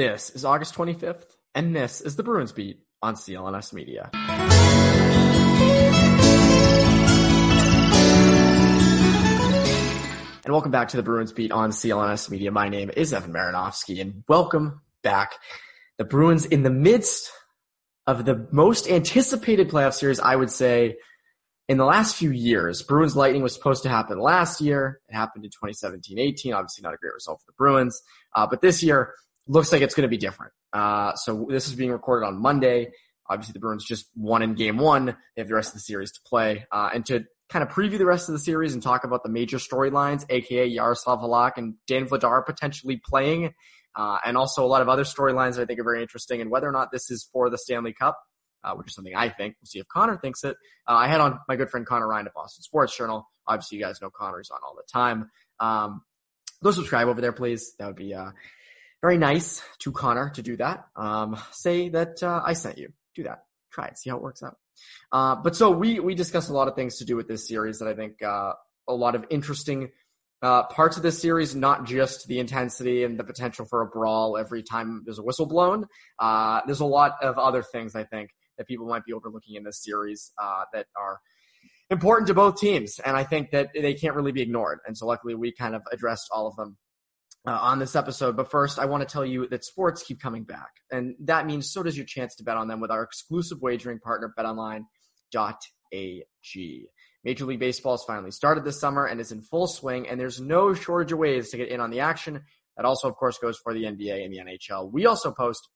This is August 25th, and this is the Bruins Beat on CLNS Media. And welcome back to the Bruins Beat on CLNS Media. My name is Evan Marinofsky, and welcome back. The Bruins in the midst of the most anticipated playoff series, I would say, in the last few years. Bruins Lightning was supposed to happen last year. It happened in 2017-18. Obviously not a great result for the Bruins. Uh, but this year, looks like it's going to be different. Uh, so this is being recorded on Monday. Obviously, the Bruins just won in game one. They have the rest of the series to play. Uh, and to kind of preview the rest of the series and talk about the major storylines, aka Yaroslav Halak and Dan Vladar potentially playing, uh, and also a lot of other storylines that I think are very interesting, and whether or not this is for the Stanley Cup, uh, which is something I think. We'll see if Connor thinks it. Uh, I had on my good friend Connor Ryan at Boston Sports Journal. Obviously, you guys know Connor's on all the time. Um, go subscribe over there, please. That would be uh, very nice to Connor to do that. Um, say that uh, I sent you. Do that. Try it. See how it works out. Uh, but so we we discussed a lot of things to do with this series that I think uh, a lot of interesting uh, parts of this series, not just the intensity and the potential for a brawl every time there's a whistle blown. Uh, there's a lot of other things I think that people might be overlooking in this series uh, that are important to both teams, and I think that they can't really be ignored. And so luckily we kind of addressed all of them uh, on this episode. But first, I want to tell you that sports keep coming back. And that means so does your chance to bet on them with our exclusive wagering partner, betonline.ag. Major League Baseball has finally started this summer and is in full swing, and there's no shortage of ways to get in on the action. That also, of course, goes for the NBA and the NHL. We also post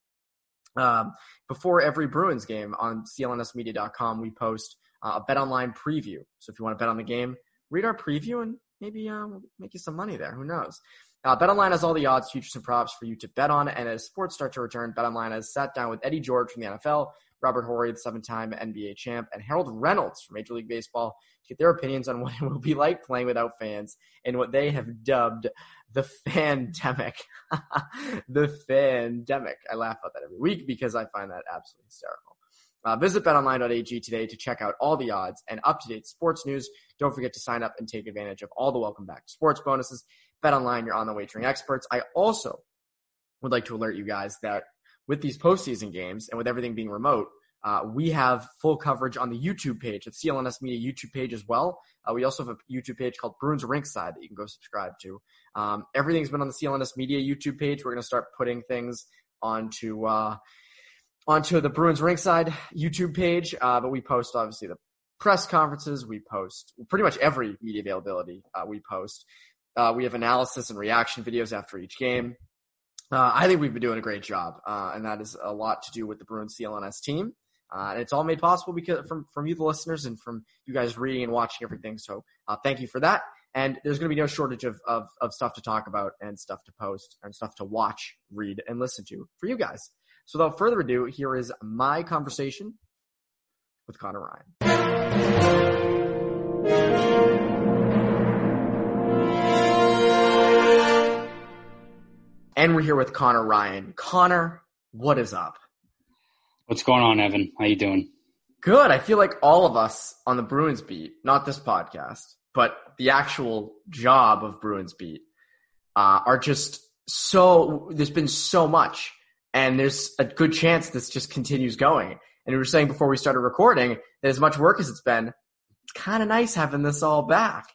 um, before every Bruins game on clnsmedia.com. We post uh, a bet online preview. So if you want to bet on the game, read our preview and maybe uh, we'll make you some money there. Who knows? Uh, BetOnline has all the odds, futures, and props for you to bet on. And as sports start to return, BetOnline has sat down with Eddie George from the NFL, Robert Horry, the seven-time NBA champ, and Harold Reynolds from Major League Baseball to get their opinions on what it will be like playing without fans and what they have dubbed the fandemic. the fandemic. I laugh about that every week because I find that absolutely hysterical. Uh, visit betonline.ag today to check out all the odds and up-to-date sports news. Don't forget to sign up and take advantage of all the welcome back sports bonuses. Bet online, you're on the wagering experts. I also would like to alert you guys that with these postseason games and with everything being remote, uh, we have full coverage on the YouTube page, the CLNS Media YouTube page as well. Uh, we also have a YouTube page called Bruins Rinkside that you can go subscribe to. Um, everything's been on the CLNS Media YouTube page. We're going to start putting things onto uh, onto the Bruins Rinkside YouTube page, uh, but we post obviously the press conferences. We post pretty much every media availability uh, we post. Uh, we have analysis and reaction videos after each game. Uh, I think we've been doing a great job, uh, and that is a lot to do with the Bruins CLNS team. Uh, and it's all made possible because from from you, the listeners, and from you guys reading and watching everything. So uh, thank you for that. And there's going to be no shortage of, of of stuff to talk about and stuff to post and stuff to watch, read, and listen to for you guys. So without further ado, here is my conversation with Connor Ryan. And we're here with Connor Ryan. Connor, what is up? What's going on, Evan? How you doing? Good. I feel like all of us on the Bruins beat, not this podcast, but the actual job of Bruins beat, uh, are just so. There's been so much, and there's a good chance this just continues going. And we were saying before we started recording that as much work as it's been, it's kind of nice having this all back.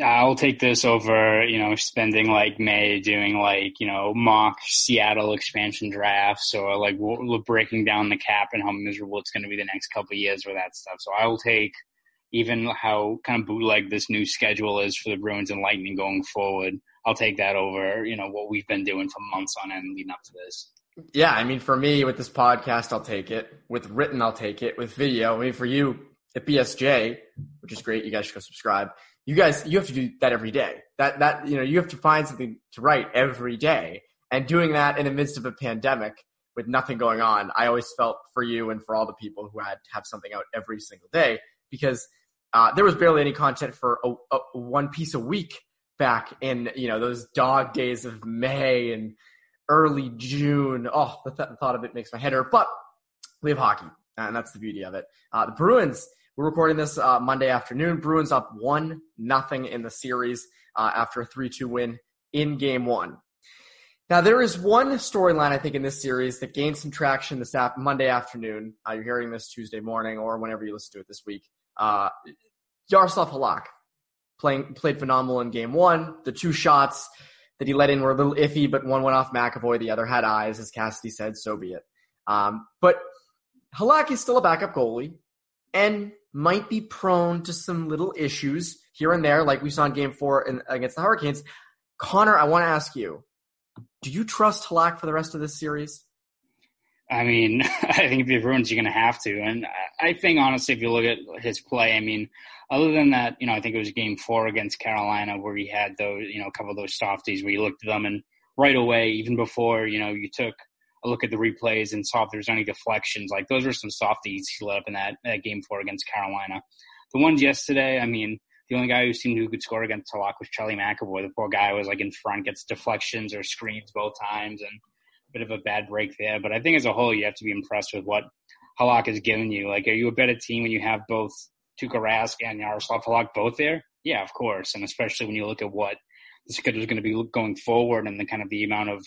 I'll take this over, you know, spending like May doing like, you know, mock Seattle expansion drafts or like breaking down the cap and how miserable it's going to be the next couple of years with that stuff. So I will take even how kind of bootleg this new schedule is for the Bruins and Lightning going forward. I'll take that over, you know, what we've been doing for months on end leading up to this. Yeah, I mean, for me with this podcast, I'll take it. With written, I'll take it. With video, I mean, for you at BSJ, which is great, you guys should go subscribe you guys you have to do that every day. That that you know you have to find something to write every day, and doing that in the midst of a pandemic with nothing going on. I always felt for you and for all the people who had to have something out every single day because uh, there was barely any content for a, a, one piece a week back in you know those dog days of May and early June. Oh, the, th- the thought of it makes my head hurt. But we have hockey, and that's the beauty of it. Uh, the Bruins we're recording this uh, Monday afternoon. Bruins up one nothing in the series uh, after a three two win in Game One. Now there is one storyline I think in this series that gained some traction this ap- Monday afternoon. Uh, you're hearing this Tuesday morning or whenever you listen to it this week. Uh, Yaroslav Halak playing played phenomenal in Game One. The two shots that he let in were a little iffy, but one went off McAvoy, the other had eyes, as Cassidy said. So be it. Um, but Halak is still a backup goalie, and might be prone to some little issues here and there, like we saw in game four in, against the Hurricanes. Connor, I want to ask you, do you trust Halak for the rest of this series? I mean, I think if the Bruins, you're going to have to. And I think, honestly, if you look at his play, I mean, other than that, you know, I think it was game four against Carolina where he had those, you know, a couple of those softies where you looked at them and right away, even before, you know, you took – a look at the replays and saw if there's any deflections. Like those were some softies he let up in that, that game four against Carolina. The ones yesterday, I mean, the only guy who seemed who could score against Halak was Charlie McAvoy. The poor guy was like in front, gets deflections or screens both times, and a bit of a bad break there. But I think as a whole, you have to be impressed with what Halak has given you. Like, are you a better team when you have both Tuukka Rask and Yaroslav Halak both there? Yeah, of course. And especially when you look at what the schedule is going to be going forward and the kind of the amount of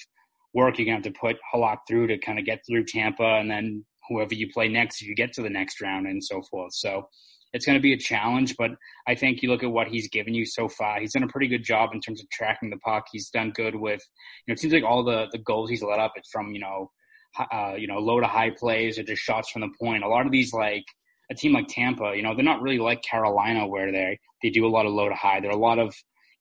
work you're going to have to put Halak through to kind of get through Tampa and then whoever you play next you get to the next round and so forth. So it's going to be a challenge, but I think you look at what he's given you so far. He's done a pretty good job in terms of tracking the puck. He's done good with, you know, it seems like all the, the goals he's let up, it's from, you know, uh, you know, low to high plays or just shots from the point. A lot of these, like a team like Tampa, you know, they're not really like Carolina where they they do a lot of low to high. There are a lot of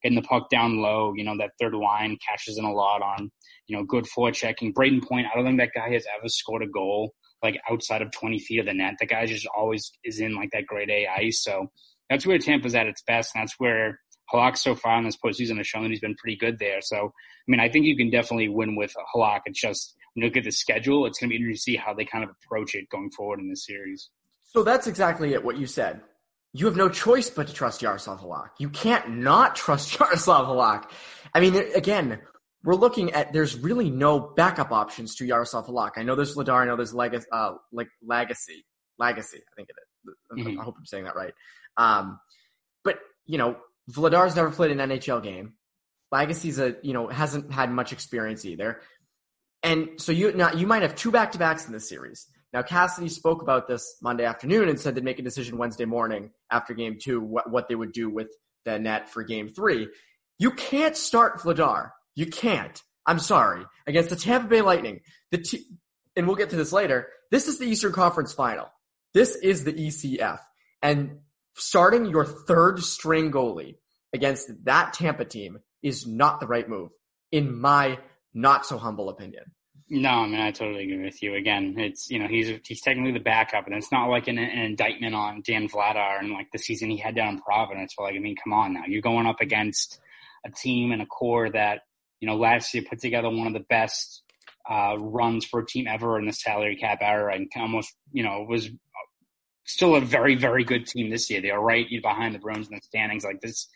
getting the puck down low. You know, that third line cashes in a lot on, you know, good forechecking. Brayden Point, I don't think that guy has ever scored a goal like outside of 20 feet of the net. The guy just always is in like that grade A ice. So that's where Tampa's at its best. And that's where Halak so far in this postseason has shown that he's been pretty good there. So, I mean, I think you can definitely win with Halak. It's just, when you look at the schedule, it's going to be interesting to see how they kind of approach it going forward in this series. So that's exactly it, what you said you have no choice but to trust Yaroslav Halak. You can't not trust Yaroslav Halak. I mean, again, we're looking at there's really no backup options to Yaroslav Halak. I know there's Vladar, I know there's Legacy, uh, like Legacy, Legacy. I think it is. Mm-hmm. I hope I'm saying that right. Um, but you know, Vladar's never played an NHL game. Legacy's a you know hasn't had much experience either, and so you now you might have two back to backs in this series. Now, Cassidy spoke about this Monday afternoon and said they'd make a decision Wednesday morning after game two, what, what they would do with the net for game three. You can't start Vladar. You can't. I'm sorry. Against the Tampa Bay Lightning, the t- and we'll get to this later, this is the Eastern Conference final. This is the ECF. And starting your third string goalie against that Tampa team is not the right move, in my not so humble opinion. No, I mean I totally agree with you. Again, it's you know he's he's technically the backup, and it's not like an, an indictment on Dan Vladar and like the season he had down in Providence. But like I mean, come on now, you're going up against a team and a core that you know last year put together one of the best uh, runs for a team ever in the salary cap era, and almost you know was still a very very good team this year. They are right behind the Bruins in the standings. Like this,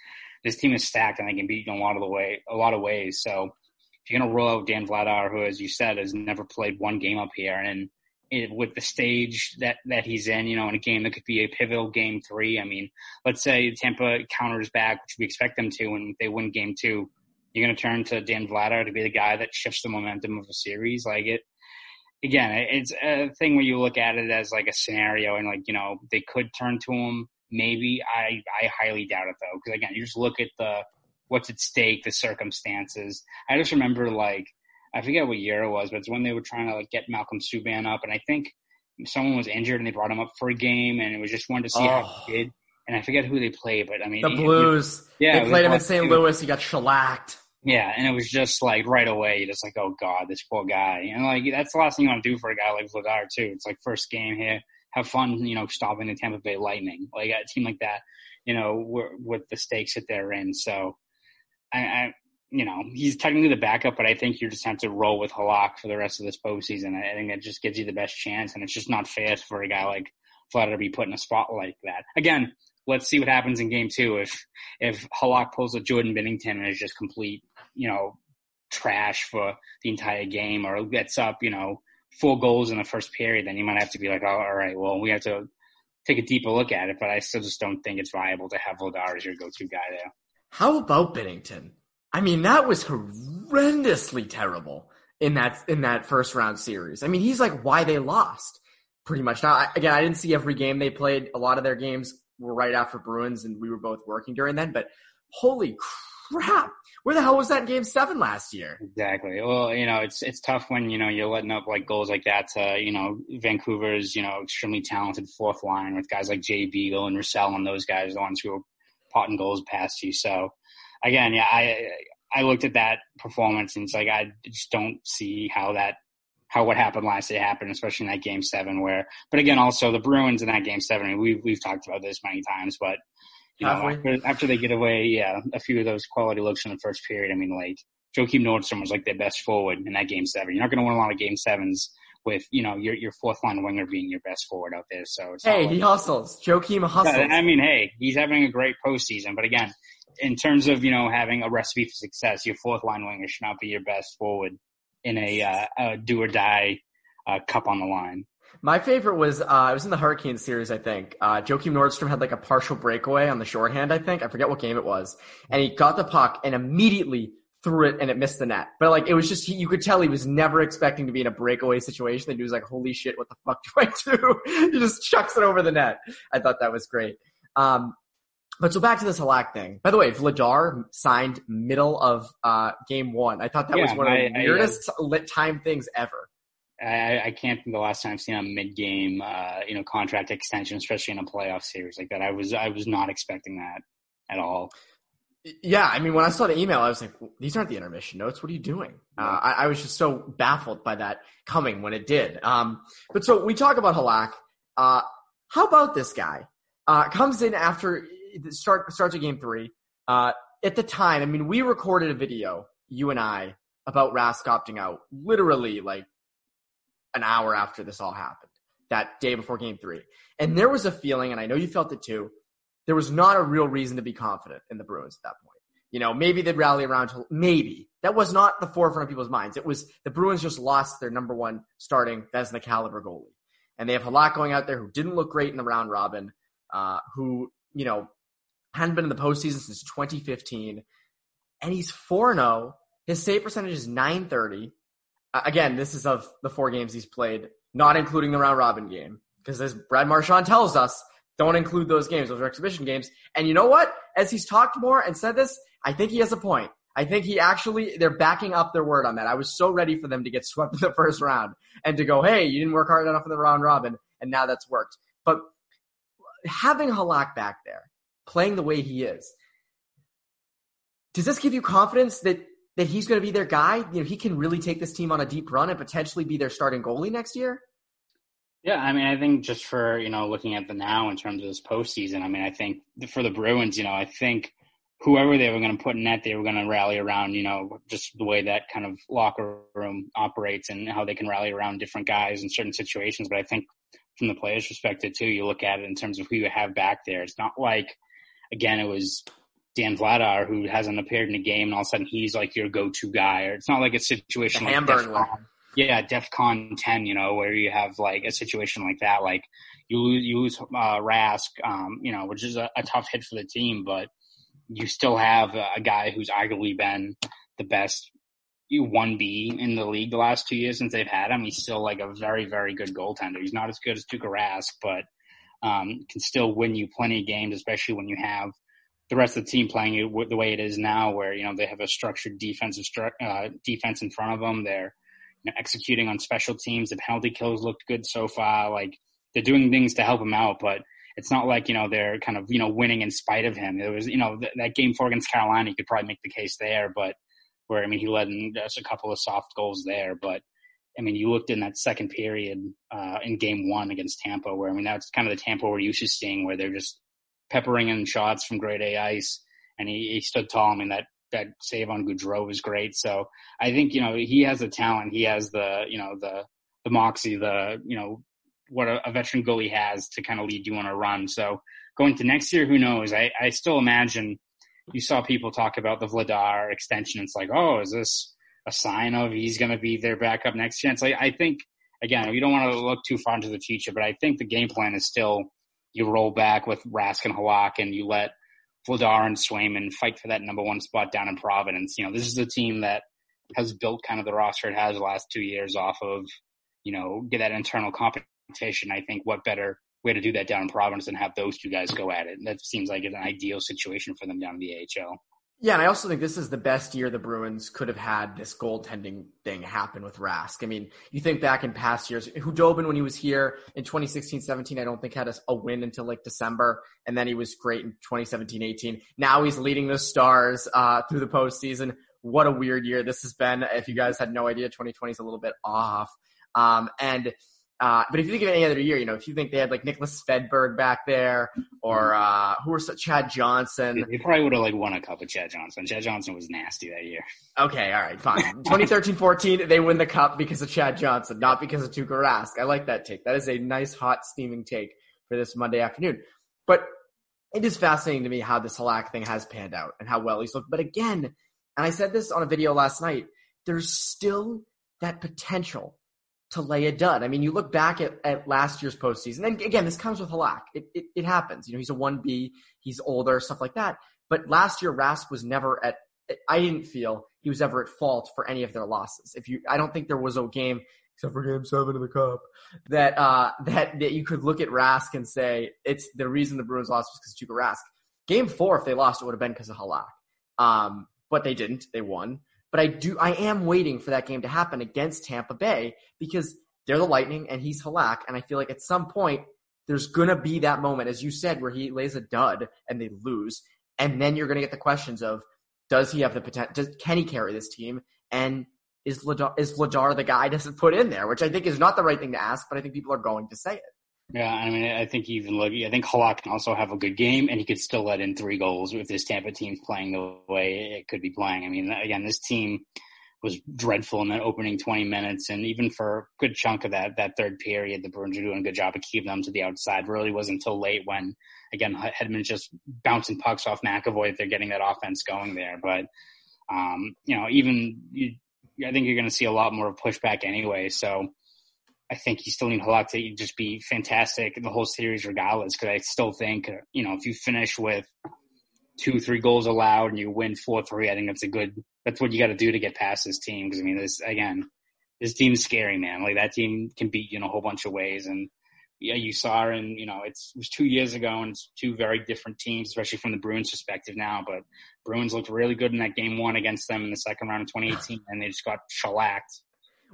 this team is stacked, and they can beat you in a lot of the way a lot of ways. So you're going to roll out Dan Vladar, who, as you said, has never played one game up here, and it, with the stage that that he's in, you know, in a game that could be a pivotal game three. I mean, let's say Tampa counters back, which we expect them to, and they win game two. You're going to turn to Dan Vladar to be the guy that shifts the momentum of a series. Like it, again, it's a thing where you look at it as like a scenario, and like you know, they could turn to him maybe. I I highly doubt it though, because again, you just look at the what's at stake, the circumstances. I just remember like I forget what year it was, but it's when they were trying to like get Malcolm Subban up, and I think someone was injured and they brought him up for a game, and it was just wanted to see oh. how he oh. did. And I forget who they played, but I mean the Blues. yeah, they played him in St. Louis. He got shellacked. Yeah, and it was just like right away, just like, oh god, this poor guy, and like that's the last thing you want to do for a guy like Vladar too. It's like first game here, have fun, you know, stopping the Tampa Bay Lightning, like a team like that, you know, with the stakes that they're in. So, I, I, you know, he's technically the backup, but I think you just have to roll with Halak for the rest of this postseason. I think that just gives you the best chance, and it's just not fair for a guy like Vladar to be put in a spot like that. Again, let's see what happens in game two if if Halak pulls a Jordan Binnington and is just complete, you know, trash for the entire game or gets up, you know, four goals in the first period, then you might have to be like, oh, all right, well, we have to take a deeper look at it. But I still just don't think it's viable to have Vladar as your go-to guy there. How about Binnington? I mean, that was horrendously terrible in that in that first round series. I mean, he's like why they lost pretty much. Now, again, I didn't see every game they played. A lot of their games were right after Bruins, and we were both working during then. But holy crap, where the hell was that in Game Seven last year? Exactly. Well, you know, it's it's tough when you know you're letting up like goals like that to you know Vancouver's you know extremely talented fourth line with guys like Jay Beagle and Roussel and those guys, the ones who potting goals past you. So again, yeah, I I looked at that performance and it's like I just don't see how that how what happened last day happened, especially in that game seven where, but again, also the Bruins in that game seven, I mean, we've, we've talked about this many times, but you know, after, after, they get away, yeah, a few of those quality looks in the first period, I mean, like Joakim Nordstrom was like their best forward in that game seven. You're not going to win a lot of game sevens with, you know, your, your fourth line winger being your best forward out there. So Hey, he hustles. Joakim hustles. I mean, hey, he's having a great postseason, but again, in terms of, you know, having a recipe for success, your fourth line winger should not be your best forward in a, uh, a do or die uh, cup on the line. My favorite was uh, I was in the Hurricane series, I think. Uh, Joakim Nordstrom had like a partial breakaway on the shorthand, I think. I forget what game it was, and he got the puck and immediately threw it and it missed the net. But like it was just he, you could tell he was never expecting to be in a breakaway situation. And he was like, "Holy shit, what the fuck do I do?" he just chucks it over the net. I thought that was great. Um, but so back to this Halak thing. By the way, Vladar signed middle of uh, game one. I thought that yeah, was one of the weirdest I, time things ever. I, I, can't think the last time I've seen a mid-game, uh, you know, contract extension, especially in a playoff series like that. I was, I was not expecting that at all. Yeah, I mean, when I saw the email, I was like, "These aren't the intermission notes. What are you doing?" Uh, I, I, was just so baffled by that coming when it did. Um, but so we talk about Halak. Uh, how about this guy? Uh, comes in after the start starts a game three. Uh, at the time, I mean, we recorded a video, you and I, about Rask opting out, literally like an hour after this all happened, that day before game three. And there was a feeling, and I know you felt it too, there was not a real reason to be confident in the Bruins at that point. You know, maybe they'd rally around maybe. That was not the forefront of people's minds. It was the Bruins just lost their number one starting Vezina caliber goalie. And they have Halak going out there who didn't look great in the round robin, uh, who, you know, hadn't been in the postseason since 2015. And he's 4 0. His save percentage is 930 again, this is of the four games he's played, not including the round robin game. Because as Brad Marchand tells us, don't include those games. Those are exhibition games. And you know what? As he's talked more and said this, I think he has a point. I think he actually, they're backing up their word on that. I was so ready for them to get swept in the first round and to go, hey, you didn't work hard enough in the round robin, and now that's worked. But having Halak back there, playing the way he is, does this give you confidence that that he's going to be their guy? You know, he can really take this team on a deep run and potentially be their starting goalie next year? Yeah, I mean, I think just for, you know, looking at the now in terms of this postseason, I mean, I think for the Bruins, you know, I think whoever they were going to put in net, they were going to rally around, you know, just the way that kind of locker room operates and how they can rally around different guys in certain situations. But I think from the players' perspective, too, you look at it in terms of who you have back there. It's not like, again, it was Dan Vladar, who hasn't appeared in a game, and all of a sudden he's like your go-to guy. Or it's not like a situation the like DEFCON, yeah, DefCon 10, you know, where you have like a situation like that. Like you lose, you lose uh, Rask, um, you know, which is a, a, tough hit for the team, but you still have a, a guy who's arguably been the best one B in the league the last two years since they've had him. He's still like a very, very good goaltender. He's not as good as Tuukka Rask, but um, can still win you plenty of games, especially when you have the rest of the team playing it the way it is now, where you know they have a structured defensive uh, defense in front of them. They're you know, executing on special teams. The penalty kills looked good so far. Like they're doing things to help him out, but it's not like you know they're kind of you know winning in spite of him. It was you know th- that game four against Carolina, you could probably make the case there, but where I mean he led in just a couple of soft goals there, but I mean you looked in that second period uh, in game one against Tampa, where I mean that's kind of the Tampa we're used to seeing, where they're just peppering in shots from grade A ice, and he, he stood tall. I mean that that save on Goodrow was great. So I think you know he has the talent, he has the you know the the moxie, the you know what a, a veteran goalie has to kind of lead you on a run. So going to next year, who knows? I, I still imagine you saw people talk about the Vladar extension. It's like, oh, is this a sign of he's going to be their backup next year? It's like, I think, again, we don't want to look too far into the future, but I think the game plan is still you roll back with Rask and Halak and you let Vladar and Swayman fight for that number one spot down in Providence. You know, this is a team that has built kind of the roster it has the last two years off of, you know, get that internal competition I think what better way to do that down in Providence than have those two guys go at it. And That seems like an ideal situation for them down in the AHL. Yeah, and I also think this is the best year the Bruins could have had this goaltending thing happen with Rask. I mean, you think back in past years, Khudobin, when he was here in 2016-17, I don't think had a, a, win until like December, and then he was great in 2017-18. Now he's leading the Stars uh, through the postseason. What a weird year this has been. If you guys had no idea, 2020 is a little bit off. Um, and uh, but if you think of any other year, you know, if you think they had like Niklas Svedberg back there or uh, who were Chad Johnson, they probably would have like won a cup with Chad Johnson. Chad Johnson was nasty that year. Okay, all right, fine. 2013-14, they win the cup because of Chad Johnson, not because of Tuukka Rask. I like that take. That is a nice, hot, steaming take for this Monday afternoon. But it is fascinating to me how this Halak thing has panned out and how well he's looked. But again, and I said this on a video last night, there's still that potential to lay a dud. I mean, you look back at, at last year's postseason, and again, this comes with Halak. It, it, it happens. You know, he's a 1B, he's older, stuff like that. But last year, Rask was never at, I didn't feel he was ever at fault for any of their losses. If you, I don't think there was a game, except for game seven of the cup, that, uh, that, that you could look at Rask and say, it's the reason the Bruins lost was because of Tuukka Rask. Game four, if they lost, it would have been because of Halak. Um, but they didn't. They won. But I do, I am waiting for that game to happen against Tampa Bay because they're the Lightning and he's Halak. And I feel like at some point there's going to be that moment, as you said, where he lays a dud and they lose. And then you're going to get the questions of, does he have the potential? Does, can he carry this team? And is Vladar, is Vladar the guy to put in there? Which I think is not the right thing to ask, but I think people are going to say it. Yeah, I mean, I think even look, I think Halak can also have a good game, and he could still let in three goals if this Tampa team's playing the way it could be playing. I mean, again, this team was dreadful in that opening 20 minutes, and even for a good chunk of that that third period, the Bruins were doing a good job of keeping them to the outside. Really wasn't until late when, again, Hedman's just bouncing pucks off McAvoy if they're getting that offense going there. But um, you know, even you, I think you're going to see a lot more of pushback anyway. So I think you still need Halak to just be fantastic in the whole series regardless. Because I still think, uh, you know, if you finish with two, three goals allowed and you win four three, I think that's a good. That's what you got to do to get past this team. Because I mean, this again, this team's scary, man. Like that team can beat you in a whole bunch of ways, and yeah, you saw, and you know, it's it was two years ago, and it's two very different teams, especially from the Bruins' perspective now. But Bruins looked really good in that game one against them in the second round of 2018, and they just got shellacked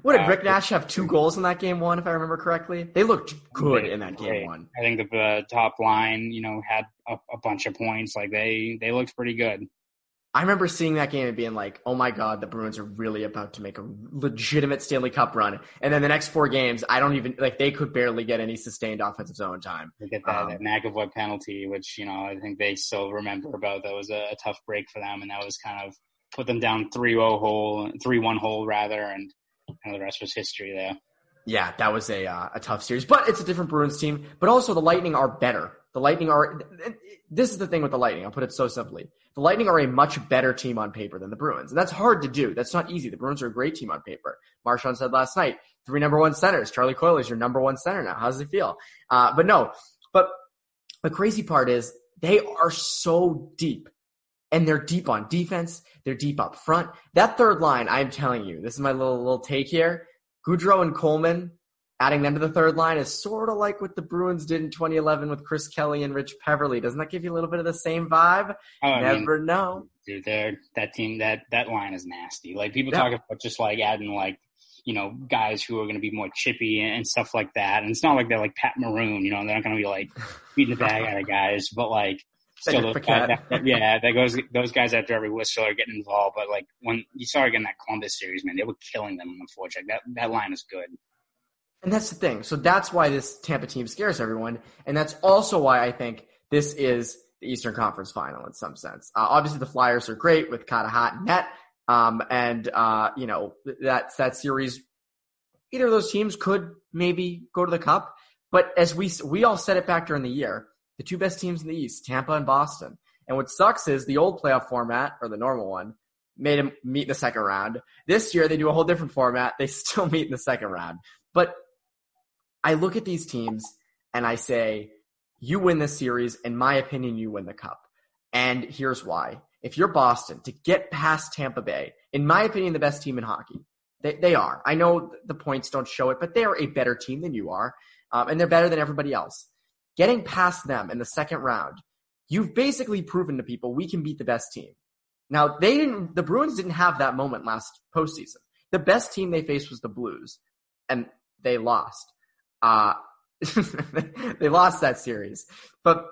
what did uh, Rick Nash have two goals in that game one, if I remember correctly? They looked good in that game great. one. I think the uh, top line, you know, had a, a, bunch of points. Like they they looked pretty good. I remember seeing that game and being like, "Oh my god, the Bruins are really about to make a legitimate Stanley Cup run." And then the next four games, I don't even like they could barely get any sustained offensive zone time. They get that, um, that McAvoy penalty, which you know I think they still remember about. That was a, a tough break for them, and that was kind of put them down 3-0 hole, 3-1 hole rather, and and the rest was history there. Yeah, that was a uh, a tough series, but it's a different Bruins team. But also, the Lightning are better. The Lightning are. This is the thing with the Lightning. I'll put it so simply: the Lightning are a much better team on paper than the Bruins, and that's hard to do. That's not easy. The Bruins are a great team on paper. Marchand said last night, three number one centers. Charlie Coyle is your number one center now. How does it feel? Uh, but no, but the crazy part is they are so deep and they're deep on defense. They're deep up front. That third line, I'm telling you, this is my little little take here. Goodrow and Coleman adding them to the third line is sort of like what the Bruins did in 2011 with Chris Kelly and Rich Peverley. Doesn't that give you a little bit of the same vibe? Oh, Never mean, know. Dude, they're, that team, that, that line is nasty. Like people yeah. talk about just like adding like, you know, guys who are going to be more chippy and stuff like that. And it's not like they're like Pat Maroon, you know, they're not going to be like beating the bag out of guys, but like, still those guys after, yeah, that goes those guys after every whistle are getting involved. But like when you saw again that Columbus series, man, they were killing them on the forecheck. That that line is good. And that's the thing. So that's why this Tampa team scares everyone. And that's also why I think this is the Eastern Conference final in some sense. Uh, obviously the Flyers are great with Carter Hart and net. Um, and, uh, you know, that, that series, either of those teams could maybe go to the cup. But as we, we all said it back during the year, the two best teams in the East, Tampa and Boston. And what sucks is the old playoff format or the normal one made them meet in the second round. This year they do a whole different format. They still meet in the second round. But I look at these teams and I say, you win this series. In my opinion, you win the cup. And here's why. If you're Boston, to get past Tampa Bay, in my opinion, the best team in hockey. They, they are. I know the points don't show it, but they are a better team than you are. Um, and they're better than everybody else. Getting past them in the second round, you've basically proven to people we can beat the best team. Now, they didn't, the Bruins didn't have that moment last postseason. The best team they faced was the Blues, and they lost. Uh, they lost that series. But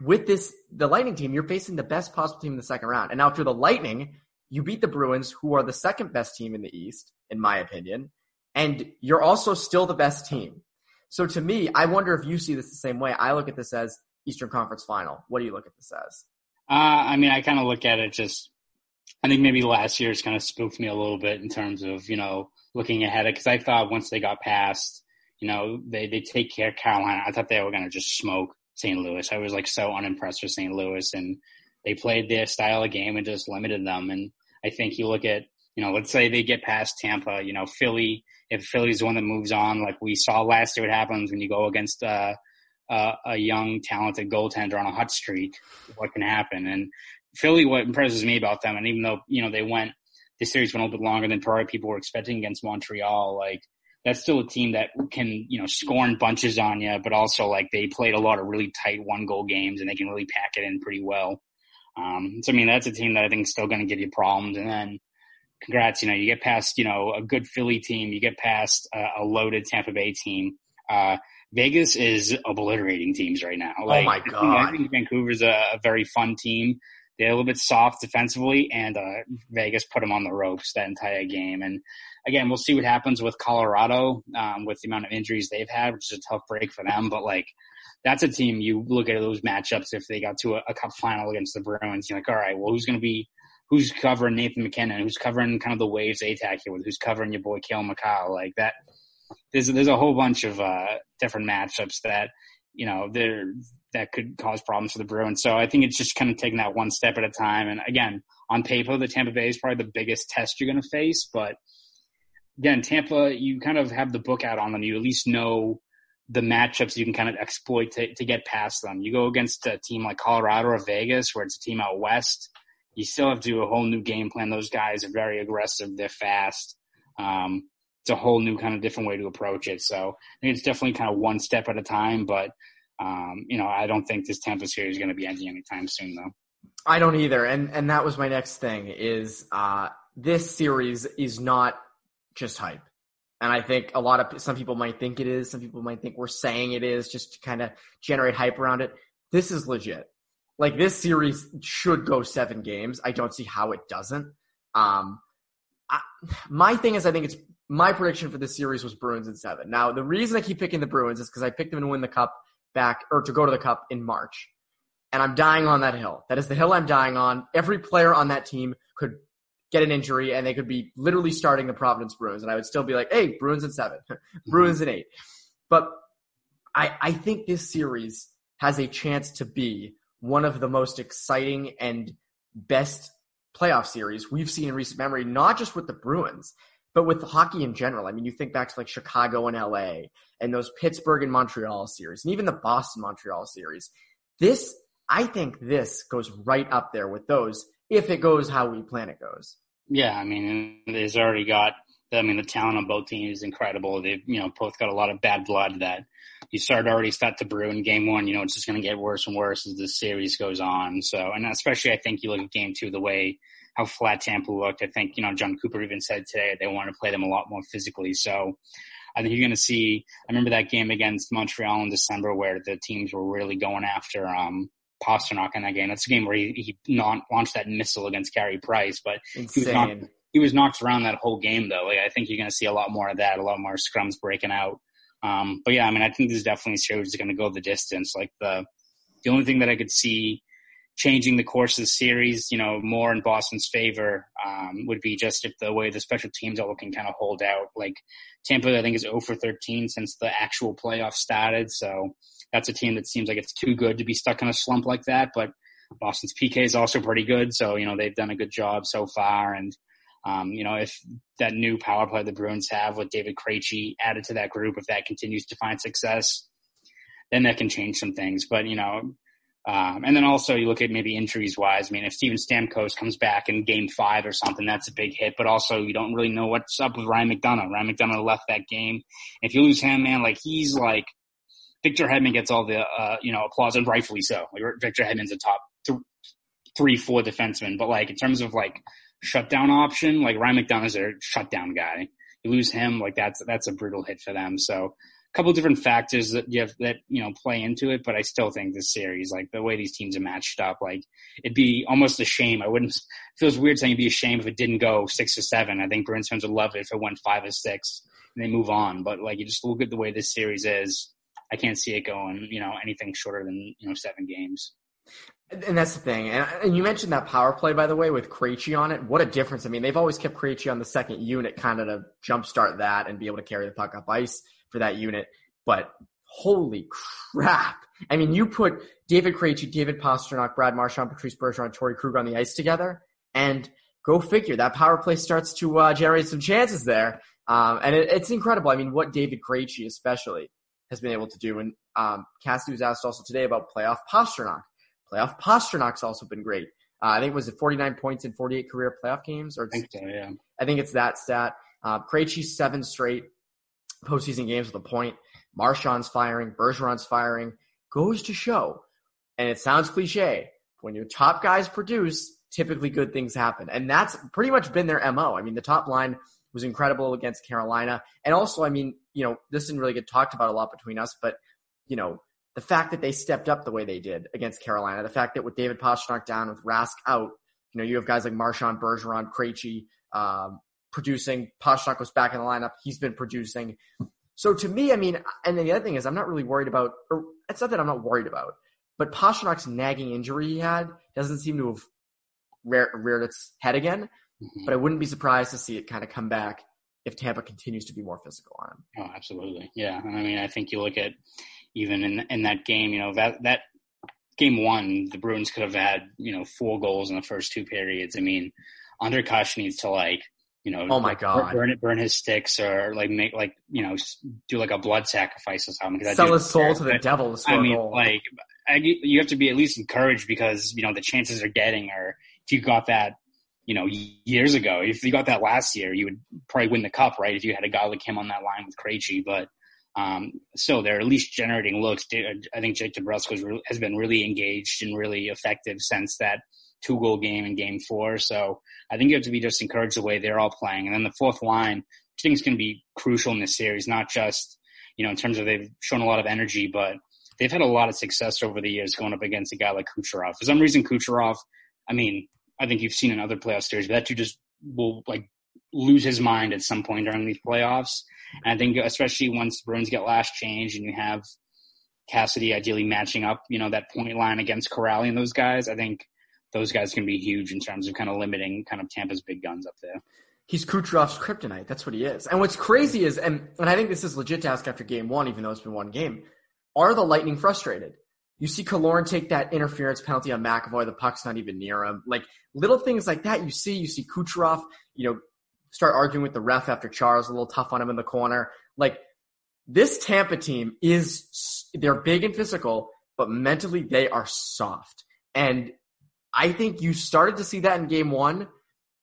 with this, the Lightning team, you're facing the best possible team in the second round. And now if you're the Lightning, you beat the Bruins, who are the second best team in the East, in my opinion. And you're also still the best team. So to me, I wonder if you see this the same way. I look at this as Eastern Conference final. What do you look at this as? Uh, I mean, I kind of look at it just, I think maybe last year's kind of spooked me a little bit in terms of, you know, looking ahead because I thought once they got past you know, they, they take care of Carolina. I thought they were going to just smoke St. Louis. I was like so unimpressed with St. Louis and they played their style of game and just limited them. And I think you look at, you know, let's say they get past Tampa, you know, Philly, if Philly's the one that moves on, like we saw last year, what happens when you go against, uh, uh, a young, talented goaltender on a hot streak, what can happen? And Philly, what impresses me about them, and even though, you know, they went, this series went a little bit longer than probably people were expecting against Montreal, like, that's still a team that can, you know, score in bunches on you, but also like they played a lot of really tight one goal games and they can really pack it in pretty well. Um, so I mean, that's a team that I think is still going to give you problems. And then congrats, you know, you get past, you know, a good Philly team, you get past a loaded Tampa Bay team. Uh, Vegas is obliterating teams right now. Oh like, oh my god! I think Vancouver's a, a very fun team. They're a little bit soft defensively, and uh, Vegas put them on the ropes that entire game. And again, we'll see what happens with Colorado um, with the amount of injuries they've had, which is a tough break for them. But like, that's a team you look at those matchups if they got to a, a cup final against the Bruins. You're like, all right, well, who's going to be who's covering Nathan MacKinnon? Who's covering kind of the waves attack you with? Who's covering your boy Cale Makar? Like that. There's there's a whole bunch of uh, different matchups that you know there that could cause problems for the Bruins. So I think it's just kind of taking that one step at a time. And again, on paper, the Tampa Bay is probably the biggest test you're going to face, but again, Tampa, you kind of have the book out on them. You at least know the matchups you can kind of exploit to, to get past them. You go against a team like Colorado or Vegas, where it's a team out west. You still have to do a whole new game plan. Those guys are very aggressive. They're fast. Um, it's a whole new kind of different way to approach it. So I it's definitely kind of one step at a time. But um, you know, I don't think this Tampa series is going to be ending anytime soon, though. I don't either. And and that was my next thing. Is uh, this series is not just hype. And I think a lot of some people might think it is. Some people might think we're saying it is just to kind of generate hype around it. This is legit. Like this series should go seven games. I don't see how it doesn't. Um, I, my thing is, I think it's my prediction for this series was Bruins in seven. Now, the reason I keep picking the Bruins is because I picked them to win the cup back or to go to the cup in March. And I'm dying on that hill. That is the hill I'm dying on. Every player on that team could get an injury and they could be literally starting the Providence Bruins. And I would still be like, hey, Bruins in seven, Bruins in eight. But I, I think this series has a chance to be one of the most exciting and best playoff series we've seen in recent memory, not just with the Bruins, but with hockey in general. I mean, you think back to like Chicago and LA and those Pittsburgh and Montreal series and even the Boston Montreal series. This, I think this goes right up there with those if it goes how we plan it goes. Yeah, I mean, there's already got I mean, the talent on both teams is incredible. They've, you know, both got a lot of bad blood that you start already start to brew in game one. You know, it's just going to get worse and worse as the series goes on. So, and especially I think you look at game two, the way how flat Tampa looked. I think, you know, Jon Cooper even said today they want to play them a lot more physically. So I think you're going to see, I remember that game against Montreal in December where the teams were really going after, um, Pastrnak in that game. That's a game where he, he launched that missile against Carey Price, but Insane. he was, knocked, he was knocked around that whole game though. Like, I think you're going to see a lot more of that, a lot more scrums breaking out. Um, but yeah, I mean, I think this is definitely a series that's going to go the distance. Like the, the only thing that I could see changing the course of the series, you know, more in Boston's favor um, would be just if the way the special teams are looking kind of hold out. Like Tampa, I think is 0 for 13 since the actual playoff started. So that's a team that seems like it's too good to be stuck in a slump like that. But Boston's PK is also pretty good. So, you know, they've done a good job so far. And, um, you know, if that new power play the Bruins have with David Krejci added to that group, if that continues to find success, then that can change some things. But, you know, um, and then also you look at maybe injuries wise. I mean, if Steven Stamkos comes back in game five or something, that's a big hit. But also you don't really know what's up with Ryan McDonagh. Ryan McDonagh left that game. If you lose him, man, like he's like Victor Hedman gets all the uh, you know applause and rightfully so. Victor Hedman's a top th- three, four defenseman. But like in terms of like shutdown option, like Ryan McDonagh's a shutdown guy. You lose him, like that's that's a brutal hit for them. So a couple different factors that you have that you know play into it, but I still think this series, like the way these teams are matched up, like it'd be almost a shame. I wouldn't. Feels weird saying it'd be a shame if it didn't go six or seven. I think Bruins fans would love it if it went five or six and they move on. But like you just look at the way this series is, I can't see it going you know anything shorter than you know seven games. And that's the thing. And, and you mentioned that power play, by the way, with Krejci on it. What a difference. I mean, they've always kept Krejci on the second unit kind of to jumpstart that and be able to carry the puck up ice for that unit. But holy crap. I mean, you put David Krejci, David Pastrnak, Brad Marchand, Patrice Bergeron, Torey Krug on the ice together, and go figure. That power play starts to uh, generate some chances there. Um, and it, it's incredible. I mean, what David Krejci especially has been able to do. And um, Cassidy was asked also today about playoff Pastrnak. Playoff Pastrnak's also been great. Uh, I think it was it 49 points in 48 career playoff games, or I think so, yeah. I think it's that stat. Uh, Krejci seven straight postseason games with a point. Marchand's firing, Bergeron's firing. Goes to show, and it sounds cliche, when your top guys produce, typically good things happen. And that's pretty much been their MO. I mean, the top line was incredible against Carolina. And also, I mean, you know, this didn't really get talked about a lot between us, but, you know, the fact that they stepped up the way they did against Carolina, the fact that with David Pastrnak down, with Rask out, you know, you have guys like Marchand, Bergeron, Krejci, um, producing. Pastrnak was back in the lineup. He's been producing. So to me, I mean, and then the other thing is, I'm not really worried about, or it's not that I'm not worried about, but Pastrnak's nagging injury he had doesn't seem to have reared its head again. Mm-hmm. But I wouldn't be surprised to see it kind of come back if Tampa continues to be more physical on him. Oh, absolutely. Yeah. I mean, I think you look at even in in that game, you know, that that game one, the Bruins could have had, you know, four goals in the first two periods. I mean, Ondrej needs to like you know, oh my god, burn it, burn his sticks, or like make like you know do like a blood sacrifice or something. Sell his soul to the but, devil. To I mean, goal. like I, you have to be at least encouraged because you know the chances are getting, or if you got that, you know, years ago, if you got that last year, you would probably win the cup, right? If you had a guy like him on that line with Krejci, but um, so they're at least generating looks. I think Jake DeBrusk has been really engaged and really effective since that two goal game in game four. So I think you have to be just encouraged the way they're all playing. And then the fourth line, I think is going to be crucial in this series, not just, you know, in terms of they've shown a lot of energy, but they've had a lot of success over the years going up against a guy like Kucherov. For some reason, Kucherov, I mean, I think you've seen in other playoff series, but that dude just will like lose his mind at some point during these playoffs. And I think especially once Bruins get last change and you have Cassidy ideally matching up, you know, that point line against Kuraly and those guys, I think those guys can be huge in terms of kind of limiting kind of Tampa's big guns up there. He's Kucherov's kryptonite. That's what he is. And what's crazy is, and, and I think this is legit to ask after game one, even though it's been one game, are the Lightning frustrated? You see Killorn take that interference penalty on McAvoy. The puck's not even near him. Like little things like that. You see, you see Kucherov, you know, start arguing with the ref after Charles, a little tough on him in the corner. Like this Tampa team is, they're big and physical, but mentally they are soft. And I think you started to see that in game one.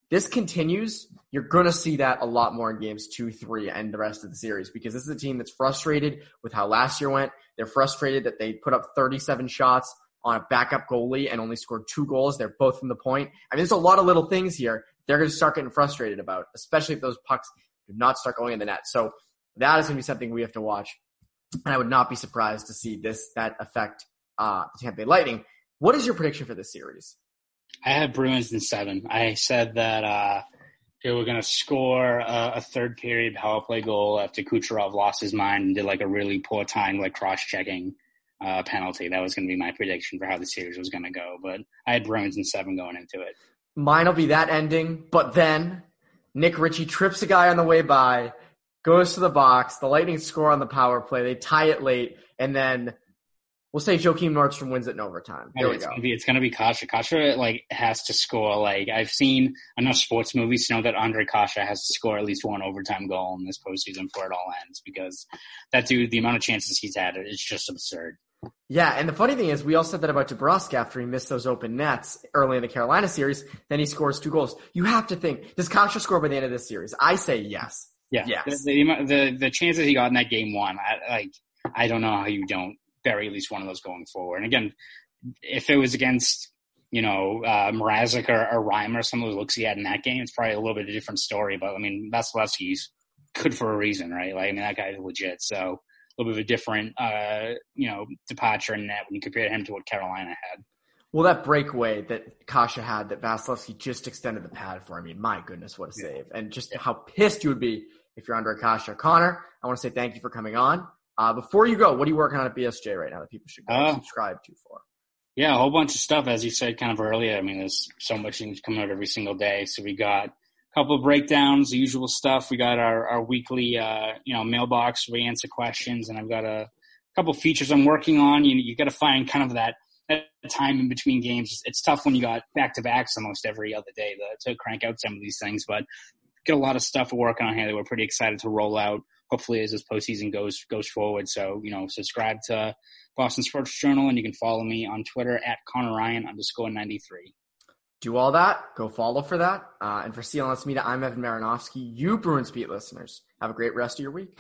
this continues, you're going to see that a lot more in games two, three, and the rest of the series because this is a team that's frustrated with how last year went. They're frustrated that they put up 37 shots on a backup goalie and only scored two goals. They're both from the point. I mean, there's a lot of little things here they're going to start getting frustrated about, especially if those pucks do not start going in the net. So that is going to be something we have to watch. And I would not be surprised to see this, that affect, uh, the Tampa Bay Lightning. What is your prediction for this series? I had Bruins in seven. I said that, uh, they were going to score a, a, third period power play goal after Kucherov lost his mind and did like a really poor time, like cross checking uh, penalty. That was going to be my prediction for how the series was going to go. But I had Bruins in seven going into it. Mine will be that ending, but then Nick Ritchie trips a guy on the way by, goes to the box, the Lightning score on the power play, they tie it late, and then we'll say Joakim Nordstrom wins it in overtime. There oh, it's we go. Gonna be, it's gonna be Kase. Kase like has to score. Like I've seen enough sports movies to know that Ondrej Kase has to score at least one overtime goal in this postseason before it all ends because that dude, the amount of chances he's had, it's just absurd. Yeah, and the funny thing is, we all said that about DeBrusk after he missed those open nets early in the Carolina series. Then he scores two goals. You have to think, does Kasha score by the end of this series? I say yes. Yeah, yes. The, the, the the chances he got in that game one, I, like I don't know how you don't bury at least one of those going forward. And again, if it was against you know uh, Mrazek or, or Reimer, some of those looks he had in that game, it's probably a little bit of a different story. But I mean, Vasilevskiy's good for a reason, right? Like I mean, that guy's legit. So a little bit of a different, uh, you know, departure in that when you compare him to what Carolina had. Well, that breakaway that Kase had that Vasilevskiy just extended the pad for, I mean, my goodness, what a save. And just yeah. how pissed you would be if you're Ondrej Kase. Connor, I want to say thank you for coming on. Uh, before you go, what are you working on at BSJ right now that people should go uh, subscribe to for? Yeah, a whole bunch of stuff, as you said kind of earlier. I mean, there's so much things coming out every single day. So we got a couple of breakdowns, the usual stuff. We got our, our weekly, uh, you know, mailbox where we answer questions, and I've got a couple features I'm working on. You you got to find kind of that, that time in between games. It's tough when you got back to backs almost every other day to, to crank out some of these things, but get a lot of stuff we're working on here that we're pretty excited to roll out. Hopefully, as this postseason goes goes forward. So you know, subscribe to Boston Sports Journal, and you can follow me on Twitter at Connor Ryan underscore ninety three do all that. Go follow for that. Uh, and for CLNS Media, I'm Evan Marinofsky. You Bruins Beat listeners, have a great rest of your week.